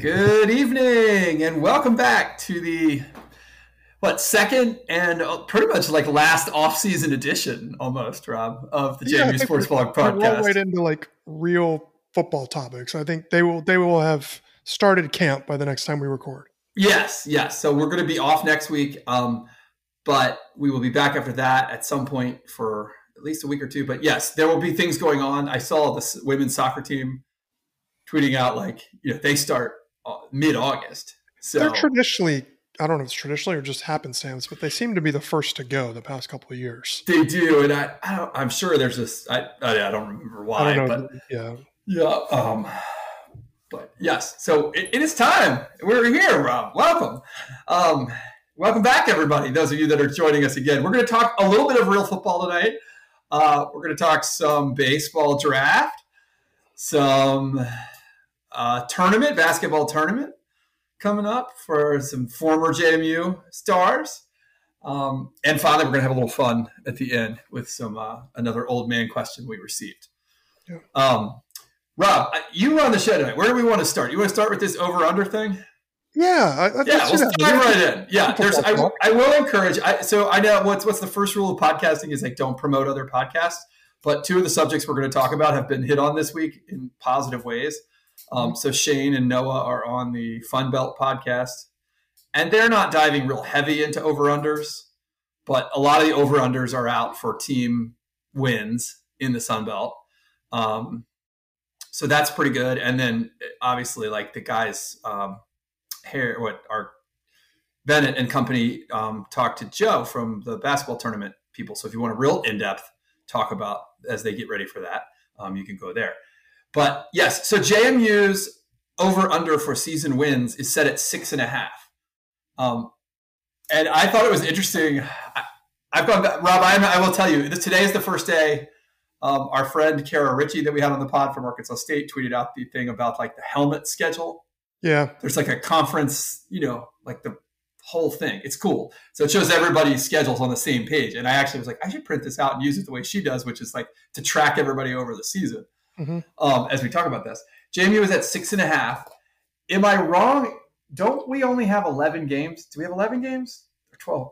Good evening and welcome back to the what second and uh, pretty much like last off-season edition almost, Rob, of the Yeah, JMU Sports we're- Blog we're well podcast. right into like real football topics. I think they will they will have started camp by the next time we record. Yes, yes. So we're going to be off next week, um, but we will be back after that at some point for at least a week or two. But yes, there will be things going on. I saw the women's soccer team tweeting out like you know they start uh, mid-August. So They're traditionally I don't know if it's traditionally or just happenstance, but they seem to be the first to go the past couple of years. they do, and I, I don't, I'm sure there's this. I, I, I don't remember why, don't but yeah. Yeah. Um, but yes, so it, it is time. We're here, Rob. Welcome. Um, welcome back, everybody. Those of you that are joining us again. We're going to talk a little bit of real football tonight. Uh, we're going to talk some baseball draft, some uh, tournament, basketball tournament coming up for some former JMU stars. Um, and finally, we're going to have a little fun at the end with some uh, another old man question we received. Yeah. Um, Rob, you run the show tonight. Where do we want to start? You want to start with this over under thing? Yeah, I, I, Yeah, let's we'll dive right in. Yeah, there's. I. I will encourage. I, so I know what's what's the first rule of podcasting is like don't promote other podcasts. But two of the subjects we're going to talk about have been hit on this week in positive ways. Um, so Shane and Noah are on the Fun Belt podcast, and they're not diving real heavy into over unders, but a lot of the over unders are out for team wins in the Sun Belt. Um, so that's pretty good. And then obviously, like the guys, um, here, what our Bennett and company um, talked to Joe from the basketball tournament people. So if you want a real in depth talk about as they get ready for that, um, you can go there. But yes, so JMU's over under for season wins is set at six and a half. Um, and I thought it was interesting. I, I've gone back, Rob. I, I will tell you, this, today is the first day. Um, our friend Kara Ritchie that we had on the pod from Arkansas State tweeted out the thing about like the helmet schedule Yeah, there's like a conference, you know, like the whole thing. It's cool. So it shows everybody's schedules on the same page. And I actually was like, I should print this out and use it the way she does, which is like to track everybody over the season. Mhm. Um, as we talk about this, JMU is at six and a half. Am I wrong? Don't we only have 11 games? Do we have 11 games or 12?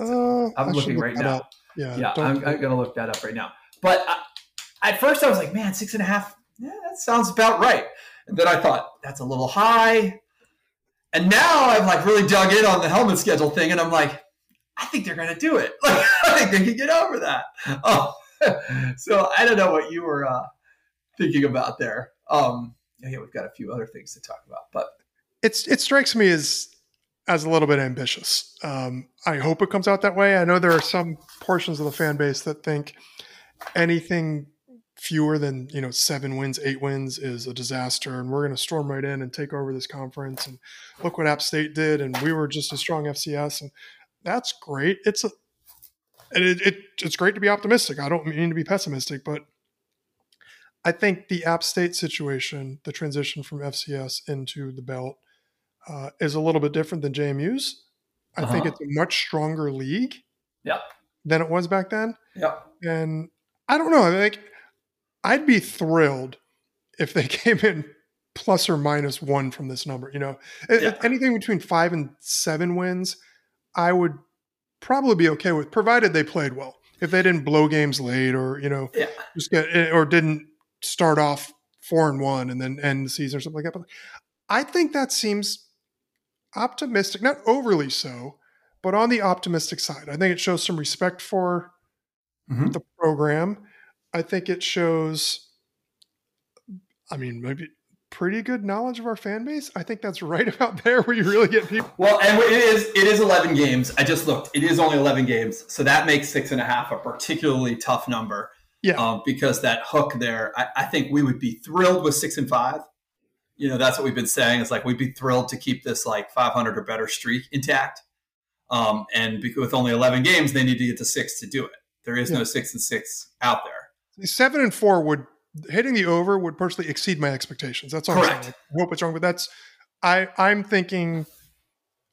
uh, I I'm should looking look right now. up. Yeah, Yeah, I'm, I'm going to look that up right now. But uh, at first I was like, man, six and a half, yeah, that sounds about right. And then I thought, that's a little high. And now I've like really dug in on the helmet schedule thing, and I'm like, I think they're going to do it. Like, I think they can get over that. Oh, so I don't know what you were uh, thinking about there. Um, yeah, we've got a few other things to talk about, but it's it strikes me as as a little bit ambitious. Um, I hope it comes out that way. I know there are some portions of the fan base that think anything fewer than you know seven wins, eight wins is a disaster, and we're going to storm right in and take over this conference. And look what App State did, and we were just a strong FCS, and that's great. It's a and it, it it's great to be optimistic. I don't mean to be pessimistic, but I think the App State situation, the transition from FCS into the belt, uh, is a little bit different than JMU's. I think Uh-huh. it's a much stronger league yeah, than it was back then. yeah, And I don't know. Like, I'd be thrilled if they came in plus or minus one from this number. You know, Yeah. anything between five and seven wins, I would probably be okay with, provided they played well. If they didn't blow games late, or you know, yeah. just get eh, or didn't start off four and one and then end the season or something like that. But I think that seems optimistic, not overly so, but on the optimistic side. I think it shows some respect for Mhm. the program. I think it shows, I mean, maybe pretty good knowledge of our fan base. I think that's right about there where you really get people. Well, and it is it is eleven games. I just looked; it is only eleven games, so that makes six and a half a particularly tough number. Yeah. um, because that hook there, I, I think we would be thrilled with six and five. You know, that's what we've been saying. It's like we'd be thrilled to keep this like 500 or better streak intact. Um, and with only 11 games, they need to get to six to do it. There is no six and six out there. Seven and four would hitting the over would personally exceed my expectations. That's all I'm saying. I hope it's wrong, but that's I I'm thinking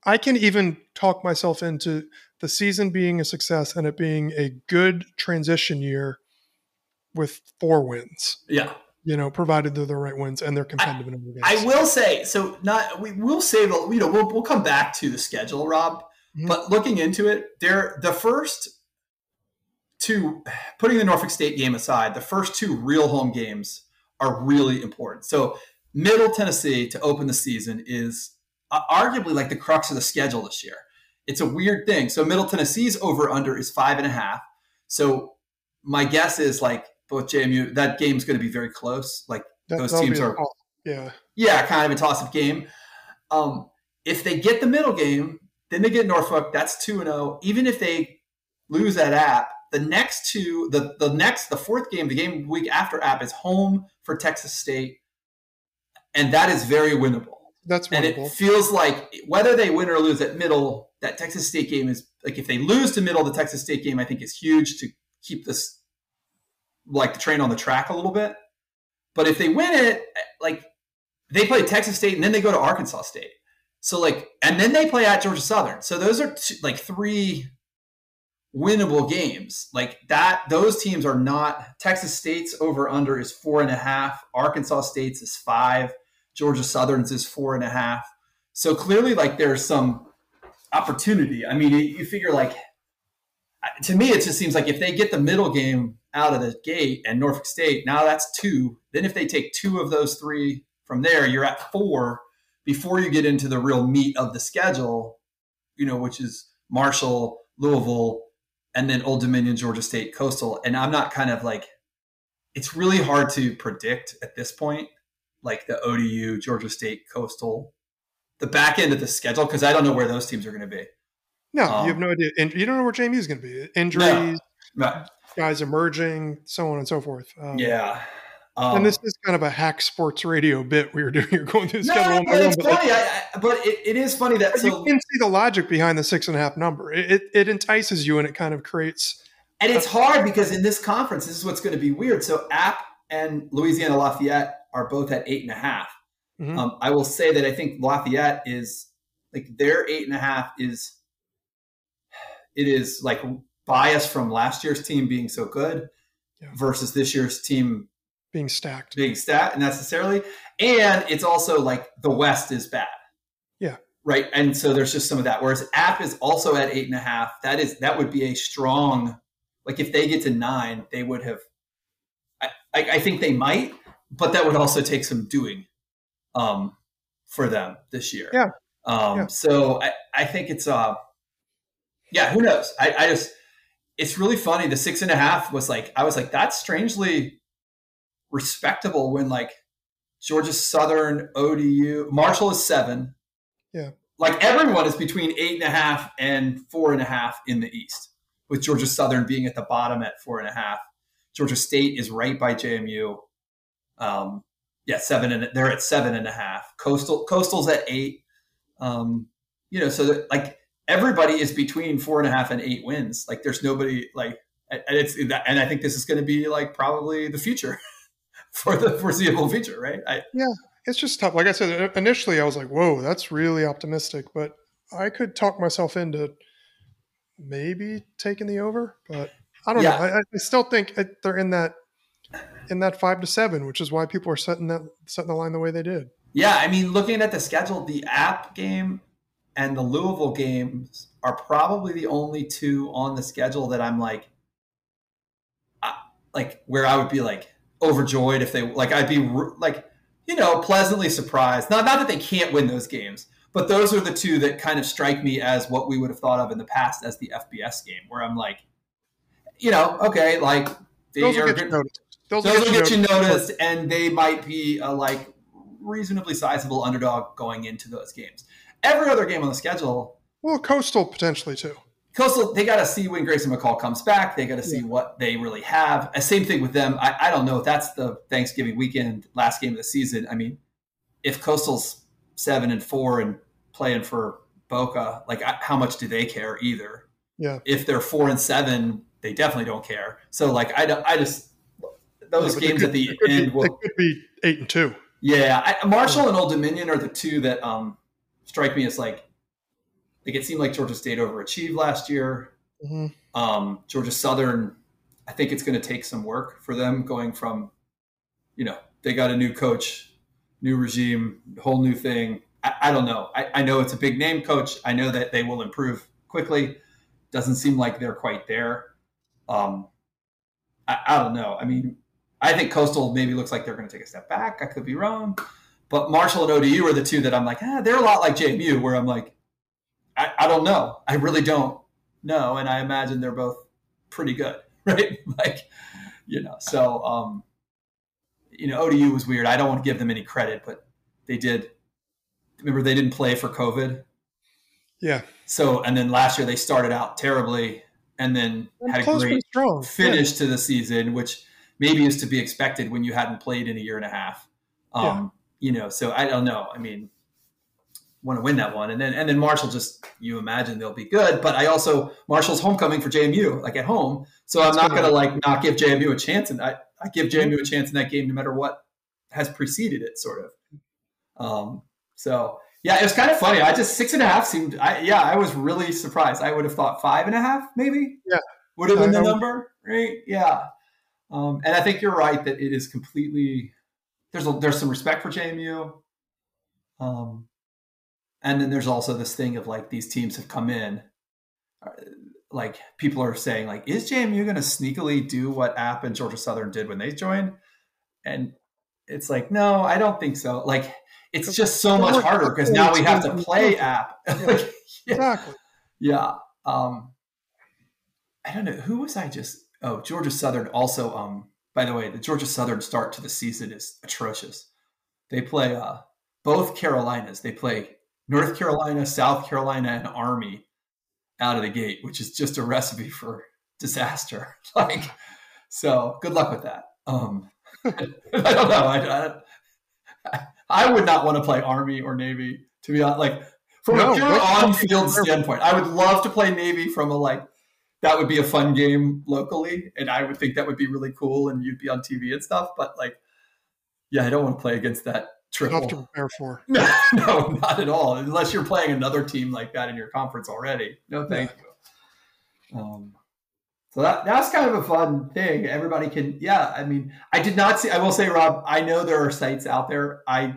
I can even talk myself into the season being a success and it being a good transition year with four wins. Yeah, you know, provided they're the right wins and they're competitive in other games. I will say so. Not we will save. You know, we'll we'll come back to the schedule, Rob. Mm-hmm. But looking into it, they're the first two. Putting the Norfolk State game aside, the first two real home games are really important. So Middle Tennessee to open the season is uh, arguably like the crux of the schedule this year. It's a weird thing. So Middle Tennessee's over under is five and a half. So my guess is like both JMU that game's going to be very close. Like that, those teams are, yeah, yeah, kind of a toss up game. Um, if they get the middle game, then they get Norfolk. That's two and zero. Oh. Even if they lose that app, the next two, the the next, the fourth game, the game week after app is home for Texas State, and that is very winnable. That's winnable. and it feels like whether they win or lose at middle, that Texas State game is like if they lose to middle, the Texas State game I think is huge to keep this like the train on the track a little bit. But if they win it, like they play Texas State and then they go to Arkansas State. So like, and then they play at Georgia Southern. So those are two, like three winnable games. Like that, those teams are not. Texas State's over under is four and a half. Arkansas State's is five. Georgia Southern's is four and a half. So clearly, like there's some opportunity. I mean, you figure like to me, it just seems like if they get the middle game out of the gate and Norfolk State, now that's two. Then if they take two of those three from there, you're at four before you get into the real meat of the schedule, you know, which is Marshall, Louisville, and then Old Dominion, Georgia State, Coastal. And I'm not kind of like, it's really hard to predict at this point, like the ODU, Georgia State, Coastal, the back end of the schedule, because I don't know where those teams are going to be. No, um, you have no idea. And you don't know where JMU is going to be. Injuries, no, guys emerging, so on and so forth. Um, yeah. Um, and this is kind of a hack sports radio bit we were doing. You're going through the no, schedule. but it's but funny. Like, I, I, but it, it is funny that so, you can see the logic behind the six and a half number. It, it, it entices you and it kind of creates. And it's hard because in this conference, this is what's going to be weird. So App and Louisiana Lafayette are both at eight and a half. Mm-hmm. Um, I will say that I think Lafayette is like their eight and a half is it is like bias from last year's team being so good yeah. versus this year's team being stacked, being stacked necessarily, and it's also like the West is bad. Yeah. Right. And so there's just some of that. Whereas App is also at eight and a half. That is that would be a strong like if they get to nine, they would have I, I think they might, but that would also take some doing um for them this year. Yeah. Um yeah. so I, I think it's uh yeah, who knows? I, I just it's really funny. The six and a half was like I was like that's strangely respectable when like Georgia Southern, ODU, Marshall is seven. Yeah. Like everyone is between eight and a half and four and a half in the East, with Georgia Southern being at the bottom at four and a half. Georgia State is right by JMU. Um, yeah, seven and they're at seven and a half. Coastal Coastal's at eight. Um, you know, so like everybody is between four and a half and eight wins. Like there's nobody like, and it's and I think this is going to be like probably the future for the foreseeable future, right? I, yeah, it's just tough. Like I said initially, I was like, "Whoa, that's really optimistic," but I could talk myself into maybe taking the over, but I don't yeah. know. I, I, still think they're in that in that five to seven, which is why people are setting that setting the line the way they did. Yeah, I mean, looking at the schedule, the app game and the Louisville games are probably the only two on the schedule that I'm like, like where I would be like overjoyed if they like I'd be like you know pleasantly surprised. Not not that they can't win those games, but those are the two that kind of strike me as what we would have thought of in the past as the FBS game, where I'm like, you know, okay, like they those will get, noticed. Those, those will get, you noticed, and they might be a like reasonably sizable underdog going into those games. Every other game on the schedule. Well, Coastal potentially too. Coastal, they got to see when Grayson McCall comes back. They got to see yeah. what they really have. Uh, same thing with them. I, I don't know if that's the Thanksgiving weekend last game of the season. I mean, if Coastal's seven and four and playing for Boca, like how much do they care either? Yeah. If they're four and seven, they definitely don't care. So like I, I just those yeah, games could, at the end be, will, could be eight and two. Yeah, I, Marshall and Old Dominion are the two that um strike me as like like it seemed like Georgia State overachieved last year. Mm-hmm. Um, Georgia Southern, I think it's going to take some work for them going from, you know, they got a new coach, new regime, whole new thing. I, I don't know. I, I know it's a big name coach. I know that they will improve quickly. Doesn't seem like they're quite there. Um, I, I don't know. I mean, I think Coastal maybe looks like they're going to take a step back. I could be wrong. But Marshall and ODU are the two that I'm like, ah, they're a lot like JMU, where I'm like, I, I don't know. I really don't know. And I imagine they're both pretty good, right? like, you know, so, um, you know, ODU was weird. I don't want to give them any credit, but they did. Remember, they didn't play for COVID. Yeah. So, and then last year they started out terribly and then And had a great finish to the season, which maybe is to be expected when you hadn't played in a year and a half. Um, You know, so I don't know. I mean, want to win that one, and then and then Marshall just you imagine they'll be good, but I also Marshall's homecoming for JMU, like at home, so I'm not gonna- like not give JMU a chance, and I I give JMU a chance in that game no matter what has preceded it, sort of. Um, so yeah, it was kind of funny. I just six and a half seemed. I yeah, I was really surprised. I would have thought five and a half, maybe. Yeah. would have been the number, right? Yeah, um, and I think you're right that it is completely. There's a, there's some respect for JMU, um, and then there's also this thing of like these teams have come in. uh, Like people are saying, like, is JMU going to sneakily do what App and Georgia Southern did when they joined? And it's like, no, I don't think so. Like, it's just so much harder because now we have to play App. Like, yeah. Exactly. Yeah. Um, I don't know. Who was I just? Oh, Georgia Southern also. Um, by the way, the Georgia Southern start to the season is atrocious. They play uh, both Carolinas. They play North Carolina, South Carolina, and Army out of the gate, which is just a recipe for disaster. Like, so good luck with that. Um, I don't know. I, I, I would not want to play Army or Navy to be honest. Like from No, a pure on-field standpoint, I would love to play Navy from a like that would be a fun game locally, and I would think that would be really cool, and you'd be on TV and stuff. But like, yeah, I don't want to play against that triple. Tough to prepare for. No, no, not at all. Unless you're playing another team like that in your conference already. No, thank you. Um, so that that's kind of a fun thing. Everybody can, yeah. I mean, I did not see. I will say, Rob, I know there are sites out there. I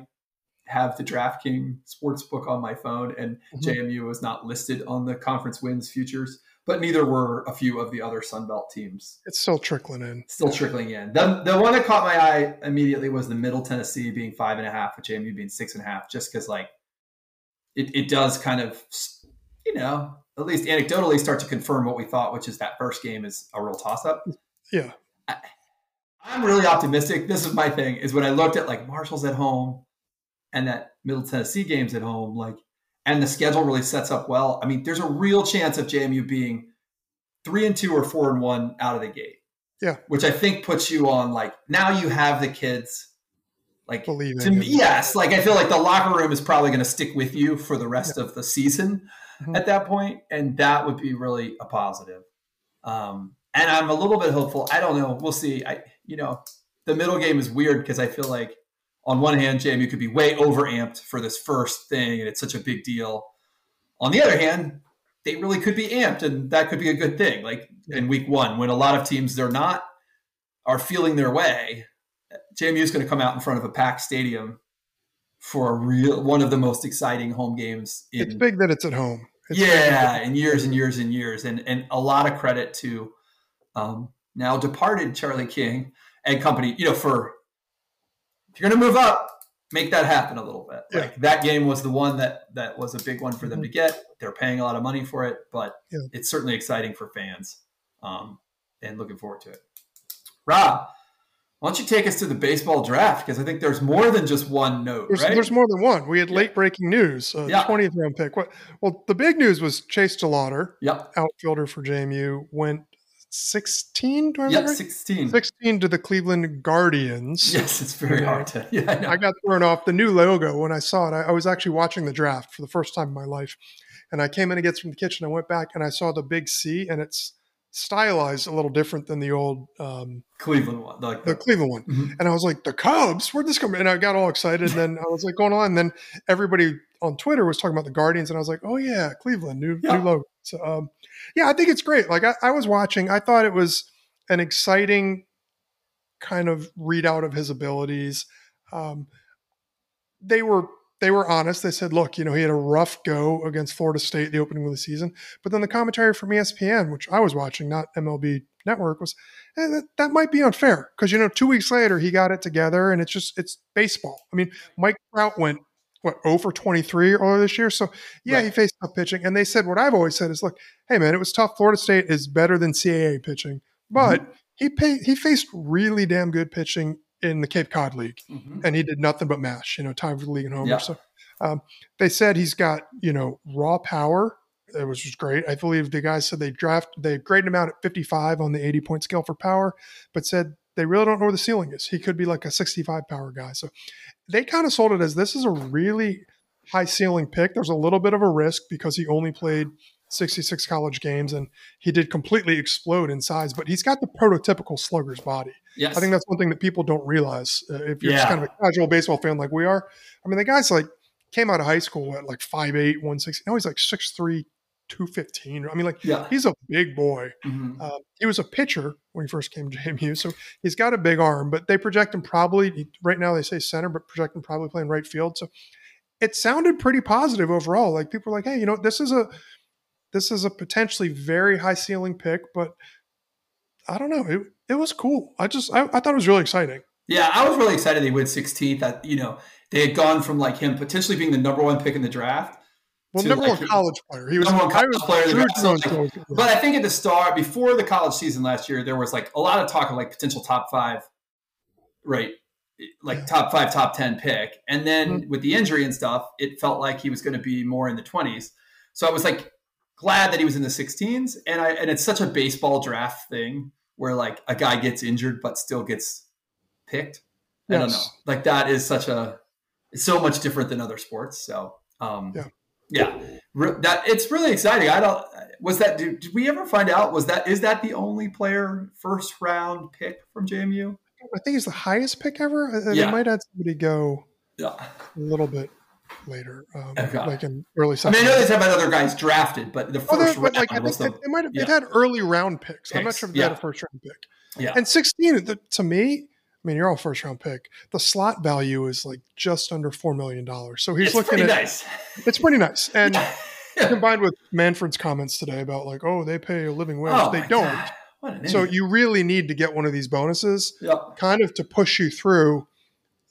have the DraftKings sports book on my phone, and Mhm. JMU was not listed on the conference wins futures, but neither were a few of the other Sun Belt teams It's still trickling in. still trickling in. The, the one that caught my eye immediately was the Middle Tennessee being five and a half, with JMU being six and a half, just because like it, it does kind of, you know, at least anecdotally start to confirm what we thought, which is that first game is a real toss up. Yeah. I'm really optimistic. This is my thing is when I looked at like Marshall's at home and that Middle Tennessee game's at home, like, and the schedule really sets up well. I mean, there's a real chance of JMU being three and two or four and one out of the gate. Yeah. Which I think puts you on like now you have the kids like Believe to me, yes, like I feel like the locker room is probably going to stick with you for the rest of the season Mhm. at that point, and that would be really a positive. Um, and I'm a little bit hopeful. I don't know. We'll see. I, you know, the middle game is weird because I feel like on one hand, JMU could be way overamped for this first thing, and it's such a big deal. On the other hand, they really could be amped, and that could be a good thing. Like in week one, when a lot of teams they're not are feeling their way, JMU is going to come out in front of a packed stadium for a real one of the most exciting home games in It's big that it's at home. It's yeah, and years and years and years, and and a lot of credit to um, now departed Charlie King and company. You know, for if you're going to move up, make that happen a little bit. Yeah. Like that game was the one that that was a big one for them to get. They're paying a lot of money for it, but Yeah. it's certainly exciting for fans, um, and looking forward to it. Rob, why don't you take us to the baseball draft? Because I think there's more than just one note, There's, right? there's more than one. We had Yeah. late breaking news. Uh, Yeah. 20th round pick. What? Well, the big news was Chase DeLauder, yep, outfielder for JMU, went 16. Do I remember? 16. 16 to the Cleveland Guardians. Yes, it's very hard to. Yeah, I know. I got thrown off the new logo when I saw it. I, I was actually watching the draft for the first time in my life, and I came in to get from the kitchen. I went back and I saw the big C, and it's stylized a little different than the old um, Cleveland one, like the the, Cleveland one. Mhm. And I was like, the Cubs, where'd this come? And I got all excited. And then I was like, going on. And then everybody on Twitter was talking about the Guardians, and I was like, oh yeah, Cleveland, new Yeah. new logo. So um, yeah, I think it's great. Like I, I was watching, I thought it was an exciting kind of readout of his abilities. Um, they were they were honest. They said, look, you know, he had a rough go against Florida State the opening of the season. But then the commentary from ESPN, which I was watching, not MLB Network, was eh, that, that might be unfair because you know two weeks later he got it together and it's just it's baseball. I mean, Mike Trout went what over 23 earlier this year. So yeah, right. he faced tough pitching. And they said what I've always said is, look, hey man, it was tough. Florida State is better than CAA pitching, but mm-hmm. he paid, he faced really damn good pitching in the Cape Cod League, mm-hmm. and he did nothing but mash. You know, time for the league and homer. Yeah. So um, they said he's got you know raw power, which was great. I believe the guys said they draft they graded him out at 55 on the 80 point scale for power, but said they really don't know where the ceiling is. He could be like a 65 power guy. So they kind of sold it as this is a really high ceiling pick. There's a little bit of a risk because he only played 66 college games and he did completely explode in size, but he's got the prototypical slugger's body. Yes. I think that's one thing that people don't realize uh, if you're yeah. just kind of a casual baseball fan like we are. I mean, the guy's like came out of high school at like 5'8, 160. Now he's like 6'3, 215. I mean, like yeah. he's a big boy. Mm-hmm. Uh, he was a pitcher when he first came to JMU, so he's got a big arm. But they project him probably right now. They say center, but project him probably playing right field. So it sounded pretty positive overall. Like people were like, hey, you know, this is a this is a potentially very high ceiling pick, but I don't know. It, it was cool. I just I, I thought it was really exciting. Yeah, I was really excited they went 16th. That you know they had gone from like him potentially being the number one pick in the draft. Well, number like, one college player. He was number one college player. like, but I think at the start, before the college season last year, there was like a lot of talk of like potential top five, right? Like top five, top ten pick, and then mm-hmm. with the injury and stuff, it felt like he was going to be more in the twenties. So I was like glad that he was in the 16s, and I and it's such a baseball draft thing where like a guy gets injured but still gets picked. Yes. I don't know. Like that is such a it's so much different than other sports. So um, yeah, yeah, that it's really exciting. I don't was that did, did, we ever find out was that is that the only player first round pick from JMU? I think it's the highest pick ever. Yeah. They might have somebody go yeah. a little bit later, um, okay. like in early. I mean, I know they have had other guys drafted, but the oh, first oh, round like, was the, they might have yeah. they've had early round picks. picks. I'm not sure if they yeah. had a first round pick. Yeah, and 16 the, to me. I mean, you're all first round pick. The slot value is like just under four million dollars. So he's it's looking at nice. It's pretty nice, and yeah. combined with Manfred's comments today about like, oh, they pay a living wage. Oh, they don't. So you really need to get one of these bonuses, yep. kind of to push you through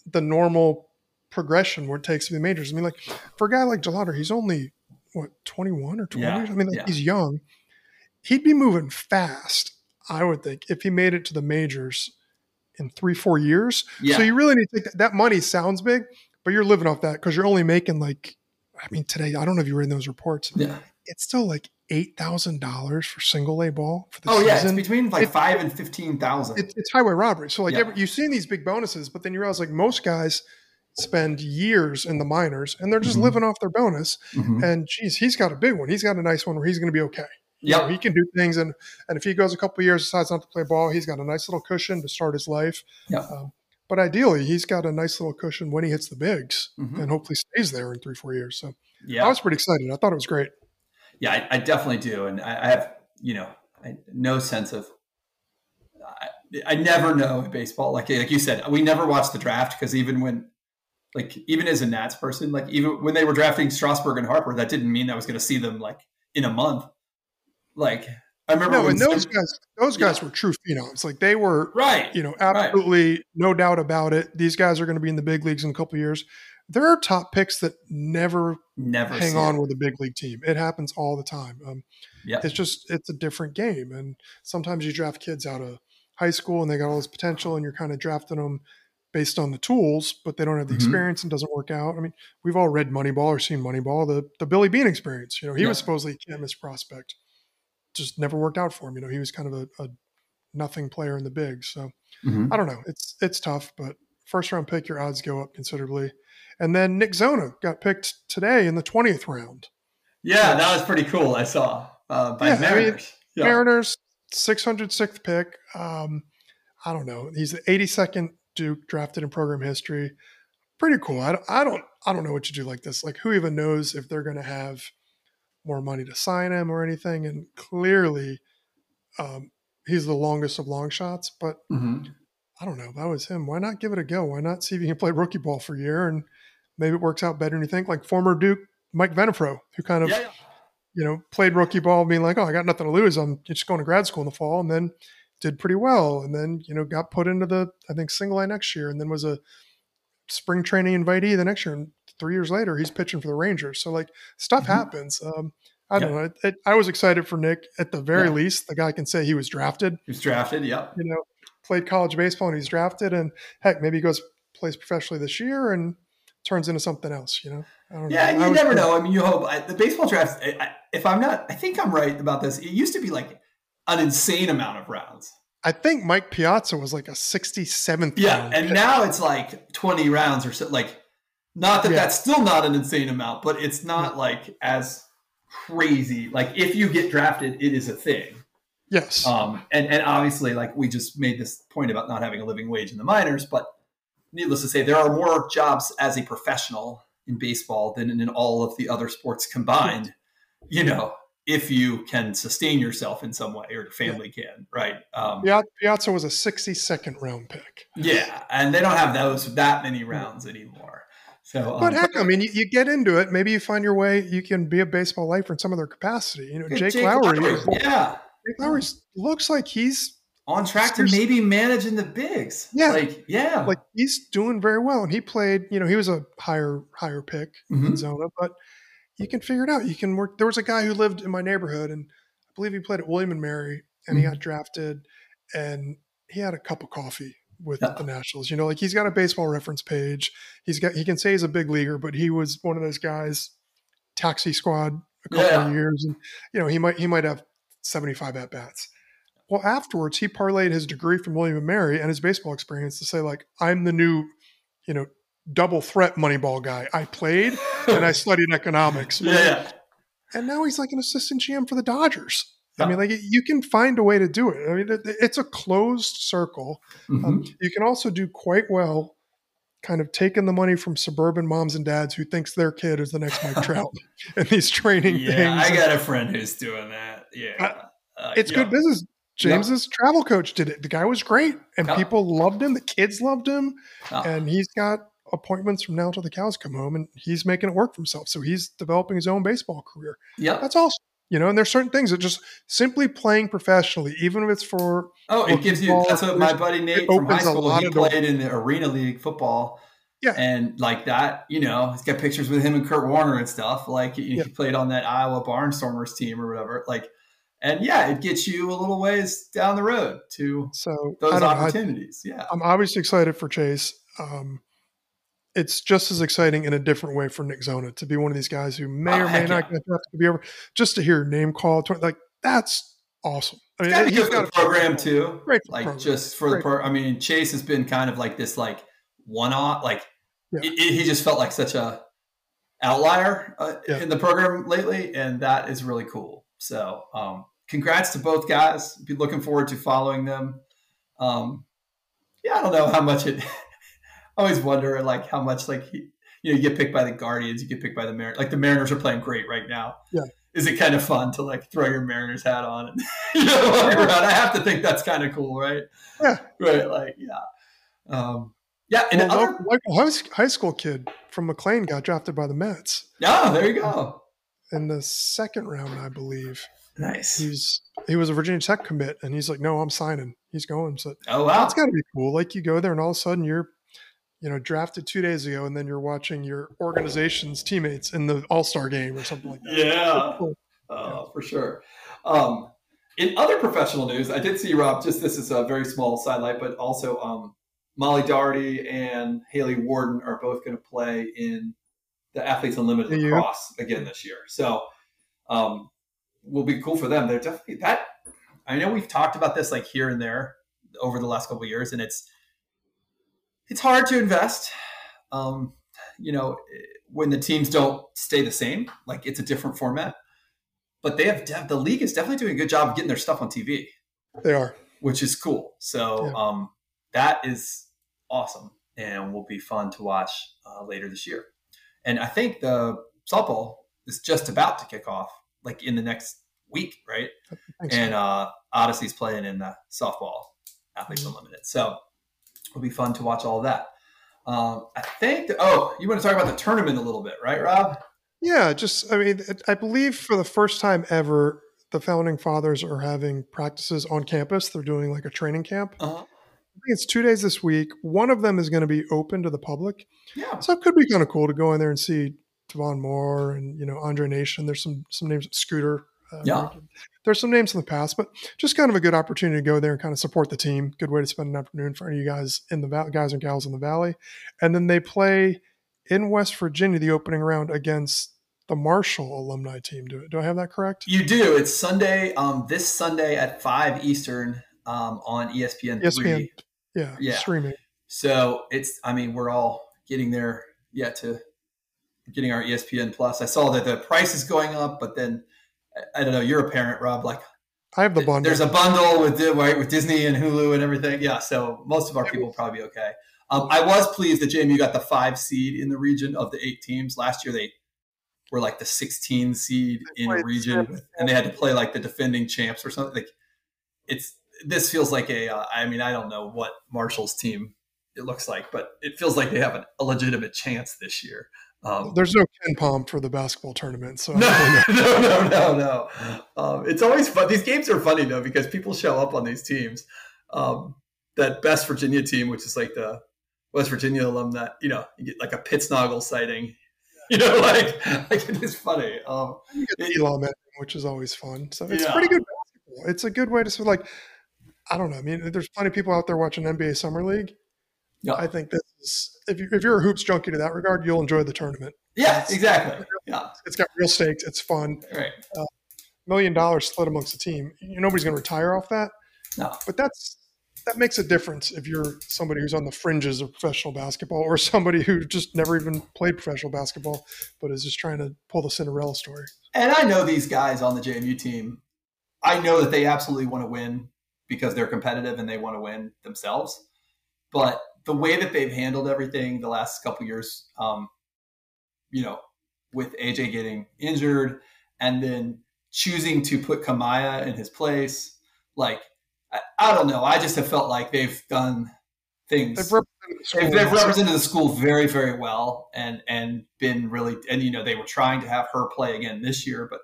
the normal progression where it takes to the majors. I mean, like for a guy like DeLauder, he's only what 21 or 20. Yeah. I mean, like, yeah. he's young. He'd be moving fast, I would think, if he made it to the majors in three, four years. Yeah. So you really need to take that, that money sounds big, but you're living off that because you're only making like, I mean, today, I don't know if you read those reports. Yeah. It's still like eight thousand dollars for single A ball for the oh season. yeah, it's between like it, five and fifteen thousand. It, it's highway robbery. So like yeah. every, you've seen these big bonuses, but then you realize like most guys spend years in the minors and they're just mm-hmm. living off their bonus. Mm-hmm. And geez, he's got a big one. He's got a nice one where he's going to be okay. Yeah, he can do things, and and if he goes a couple years decides not to play ball, he's got a nice little cushion to start his life. Yeah. Um, but ideally, he's got a nice little cushion when he hits the bigs, mm-hmm. and hopefully stays there in three four years. So yeah, I was pretty excited. I thought it was great. Yeah, I, I definitely do, and I, I, have you know I, no sense of. I, I never know baseball, like like you said, we never watch the draft because even when like even as a Nats person, like even when they were drafting Strasburg and Harper, that didn't mean I was going to see them like in a month. Like I remember no, and those some, guys, those guys yeah. were true phenoms. Like they were right, you know, absolutely right. no doubt about it. These guys are going to be in the big leagues in a couple years. There are top picks that never never hang on it. with a big league team. It happens all the time. Um, yeah, it's just it's a different game, and sometimes you draft kids out of high school and they got all this potential, and you're kind of drafting them based on the tools, but they don't have the mm-hmm. experience and doesn't work out. I mean, we've all read Moneyball or seen Moneyball, the the Billy Beane experience. You know, he yeah. was supposedly a can't miss prospect, just never worked out for him. You know, he was kind of a, a nothing player in the big. So mm-hmm. I don't know. It's it's tough, but first round pick, your odds go up considerably. And then Nick Zona got picked today in the twentieth round. Yeah, that was pretty cool. I saw uh, by yeah, Mariners. I mean, yeah. Mariners, six hundred sixth pick. Um, I don't know. He's the eighty second Duke drafted in program history. Pretty cool. I don't, I don't, I don't know what you do like this. Like, who even knows if they're going to have more money to sign him or anything? And clearly, um, he's the longest of long shots. But mm-hmm. I don't know. If That was him. Why not give it a go? Why not see if you can play rookie ball for a year and maybe it works out better than you think? Like former Duke Mike Venafro, who kind of, Yeah, yeah. you know, played rookie ball, being like, oh, I got nothing to lose. I'm just going to grad school in the fall. And then did pretty well. And then, you know, got put into the, I think, single A next year and then was a spring training invitee the next year. And three years later, he's pitching for the Rangers. So, like, stuff Mhm. happens. Um, I don't know. It, it, I was excited for Nick. At the very Yeah. least, the guy can say he was drafted He was drafted. Yep. you know, played college baseball and he's drafted, and heck, maybe he goes plays professionally this year and turns into something else. You know, I don't Yeah, know. and you never know. I mean, you hope I, the baseball draft. I, I- if I'm not, I think I'm right about this. It used to be like an insane amount of rounds. I think Mike Piazza was like a 67th. Yeah, and pick. now it's like 20 rounds or so. Like, not that Yeah. that's still not an insane amount, but it's not like as crazy. Like, if you get drafted, it is a thing. yes, Um, and and obviously, like we just made this point about not having a living wage in the minors, but needless to say, there are more jobs as a professional in baseball than in all of the other sports combined. You know, if you can sustain yourself in some way, or your family can, right? Um, Pia- Piazza was a 62nd round pick. yeah, and they don't have those that many rounds anymore. So, But um, heck, I mean, you, you get into it. Maybe you find your way. You can be a baseball lifer in some other capacity. You know, Jake, Lowery. yeah, Jake Lowery looks like he's on track to maybe managing the bigs. Yeah. like yeah, like he's doing very well, and he played. You know, he was a higher higher pick. Mhm. in Zona, but you can figure it out. You can work. There was a guy who lived in my neighborhood, and I believe he played at William and Mary, and he Mhm. got drafted, and he had a cup of coffee with Yeah. the Nationals. You know, like he's got a baseball reference page. He's got he can say he's a big leaguer, but he was one of those guys, taxi squad a couple Yeah. of years, and you know he might he might have seventy five at bats. Well, afterwards, he parlayed his degree from William and Mary and his baseball experience to say, like, I'm the new, you know, double threat Moneyball guy. I played and I studied economics. yeah, yeah. And now he's like an assistant GM for the Dodgers. I mean, like you can find a way to do it. I mean, it, it's a closed circle. Mhm. Um, you can also do quite well, kind of taking the money from suburban moms and dads who thinks their kid is the next Mike Trout and these training yeah, things. I got a friend who's doing that. Yeah, Uh, it's yeah. good business. James's travel coach did it. The guy was great, and Yeah. people loved him. The kids loved him, Yeah. and he's got appointments from now till the cows come home, and he's making it work for himself. So he's developing his own baseball career. Yeah, That's awesome. You know, and there's certain things that just simply playing professionally, even if it's for Oh, it gives you. That's what my buddy Nate from high school. He of doors. played in the arena league football. Yeah. and like that, you know, he's got pictures with him and Kurt Warner and stuff. Like he, Yeah. he played on that Iowa Barnstormers team or whatever. Like, and yeah, it gets you a little ways down the road to so those know. I- opportunities. yeah, I'm obviously excited for Chase. Um, it's just as exciting in a different way for Nick Zona to be one of these guys who may Oh, or may not yeah. be over. Just to hear name called, like that's awesome. I it's got to good for got the program too. Great like program. just for the Great. pro. I mean, Chase has been kind of like this, like one off. Like Yeah. it, it- he just felt like such a outlier uh, Yeah. in the program lately, and that is really cool. So, um, congrats to both guys. Be looking forward to following them. Um, yeah, I don't know how much it. I always wonder, like, how much like he, you know, you get picked by the Guardians, you get picked by the Mariners. Like the Mariners are playing great right now. Yeah. Is it kind of fun to like throw your Mariners hat on and you know walk around? I have to think that's kind of cool, right? Yeah. Right. Like, yeah. Um, yeah. And Well, other, local, high, school kid from McLean got drafted by the Mets yeah, there you go. in the second round, I believe. Nice. He's he was a Virginia Tech commit, and he's like, "No, I'm signing." He's going. So Oh wow. that's got to be cool. Like you go there, and all of a sudden you're, you know, drafted two days ago, and then you're watching your organization's teammates in the All Star game or something like that. Yeah. Cool. Oh, for sure. Um, in other professional news, I did see Rob. Just this is a very small sidelight, but also um, Molly Dougherty and Haley Warden are both going to play in the Athletes Unlimited Yeah. lacrosse again this year. So, um, will be cool for them. They're definitely that. I know we've talked about this like here and there over the last couple of years, and it's it's hard to invest. Um, you know, when the teams don't stay the same, like it's a different format. But they have the league is definitely doing a good job of getting their stuff on TV, They are. which is cool. So Yeah. um, that is awesome and will be fun to watch uh, later this year. And I think the softball is just about to kick off, like in the next week, right? And uh, Odicci's playing in the softball Athletes Mhm. Unlimited. So it'll be fun to watch all of that. Um, I think. That, oh, you want to talk about the tournament a little bit, right, Rob? Yeah, just I mean, I believe for the first time ever, the founding fathers are having practices on campus. They're doing like a training camp. Uh-huh. I think it's two days this week. One of them is going to be open to the public, Yeah. so it could be kind of cool to go in there and see Devon Moore and you know Andre Nation. There's some some names, Scooter. Uh, Yeah. There's some names in the past, but just kind of a good opportunity to go there and kind of support the team. Good way to spend an afternoon for any of you guys in the val- guys and gals in the valley. And then they play in West Virginia the opening round against the Marshall alumni team. Do, do I have that correct? You do. It's Sunday. Um, this Sunday at five Eastern. Um, on ESPN. ESPN, three. yeah, Yeah. streaming. So it's. I mean, we're all getting there yet to getting our ESPN Plus. I saw that the price is going up, but then I- I don't know. You're a parent, Rob. Like I have the bundle. There's a bundle with Di- right with Disney and Hulu and everything. Yeah, so most of our people will probably be okay. Um, I was pleased that JMU got the five seed in the region of the eight teams. Last year they were like the 16 seed in a region, seven. and they had to play like the defending champs or something. Like it's this feels like a. Uh, I mean, I don't know what Marshall's team it looks like, but it feels like they have an, a legitimate chance this year. Um, There's no KenPom for the basketball tournament, so no, no, no, no, no. Um, it's always fun. These games are funny though because people show up on these teams. Um, that best Virginia team, which is like the West Virginia alum, that you know, you get like a Pittsnogle sighting. You know, like like it is funny. Um, you get Elam which is always fun. So it's Yeah. pretty good basketball. It's a good way to sort of like. I don't know. I mean, there's plenty of people out there watching NBA Summer League. Yeah, I think this is if you if you're a hoops junkie to that regard, you'll enjoy the tournament. yeah, exactly. Yeah, It's got real stakes. It's fun. right. Uh, million dollars split amongst the team. You, nobody's going to retire off that. No, But that's that makes a difference if you're somebody who's on the fringes of professional basketball or somebody who just never even played professional basketball but is just trying to pull the Cinderella story. and I know these guys on the JMU team. I know that they absolutely want to win because they're competitive and they want to win themselves. But the way that they've handled everything the last couple years, um, you know, with AJ getting injured and then choosing to put Kamaya in his place, like I, I don't know. I just have felt like they've done things. They've represented the school. They've, they've represented the school very, very well, and and been really, and you know, they were trying to have her play again this year, but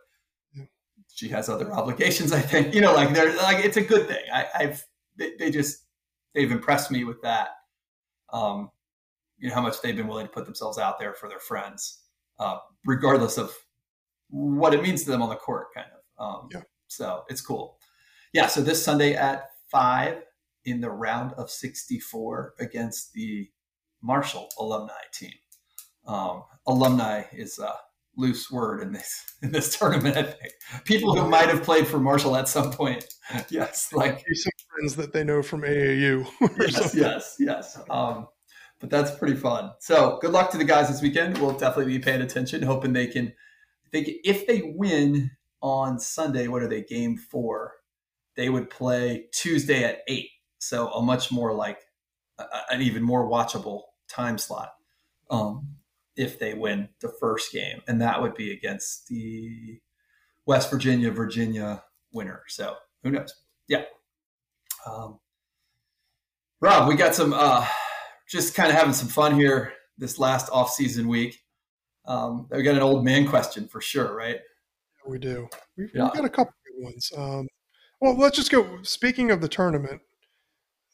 Yeah. she has other obligations. I think you know, like they're like it's a good thing. I, I've they, they just they've impressed me with that. Um, you know how much they've been willing to put themselves out there for their friends, uh, regardless of what it means to them on the court, kind of. Um, Yeah. So it's cool. Yeah. So this Sunday at five in the round of 64 against the Marshall alumni team. Um, alumni is a loose word in this in this tournament. I think people who might have played for Marshall at some point. Yes, like some friends that they know from AAU. yes, something. yes, yes. Um, but that's pretty fun. So good luck to the guys this weekend. We'll definitely be paying attention, hoping they can. They if they win on Sunday. What are they? Game four. They would play Tuesday at eight. So a much more like a, an even more watchable time slot. Um, if they win the first game, and that would be against the West Virginia Virginia winner. So who knows? Yeah. Um, Rob, we got some uh, just kind of having some fun here this last off-season week. Um, we got an old man question for sure, right? Yeah, We do. We've, Yeah. we've got a couple good ones. Um, well, let's just go. Speaking of the tournament,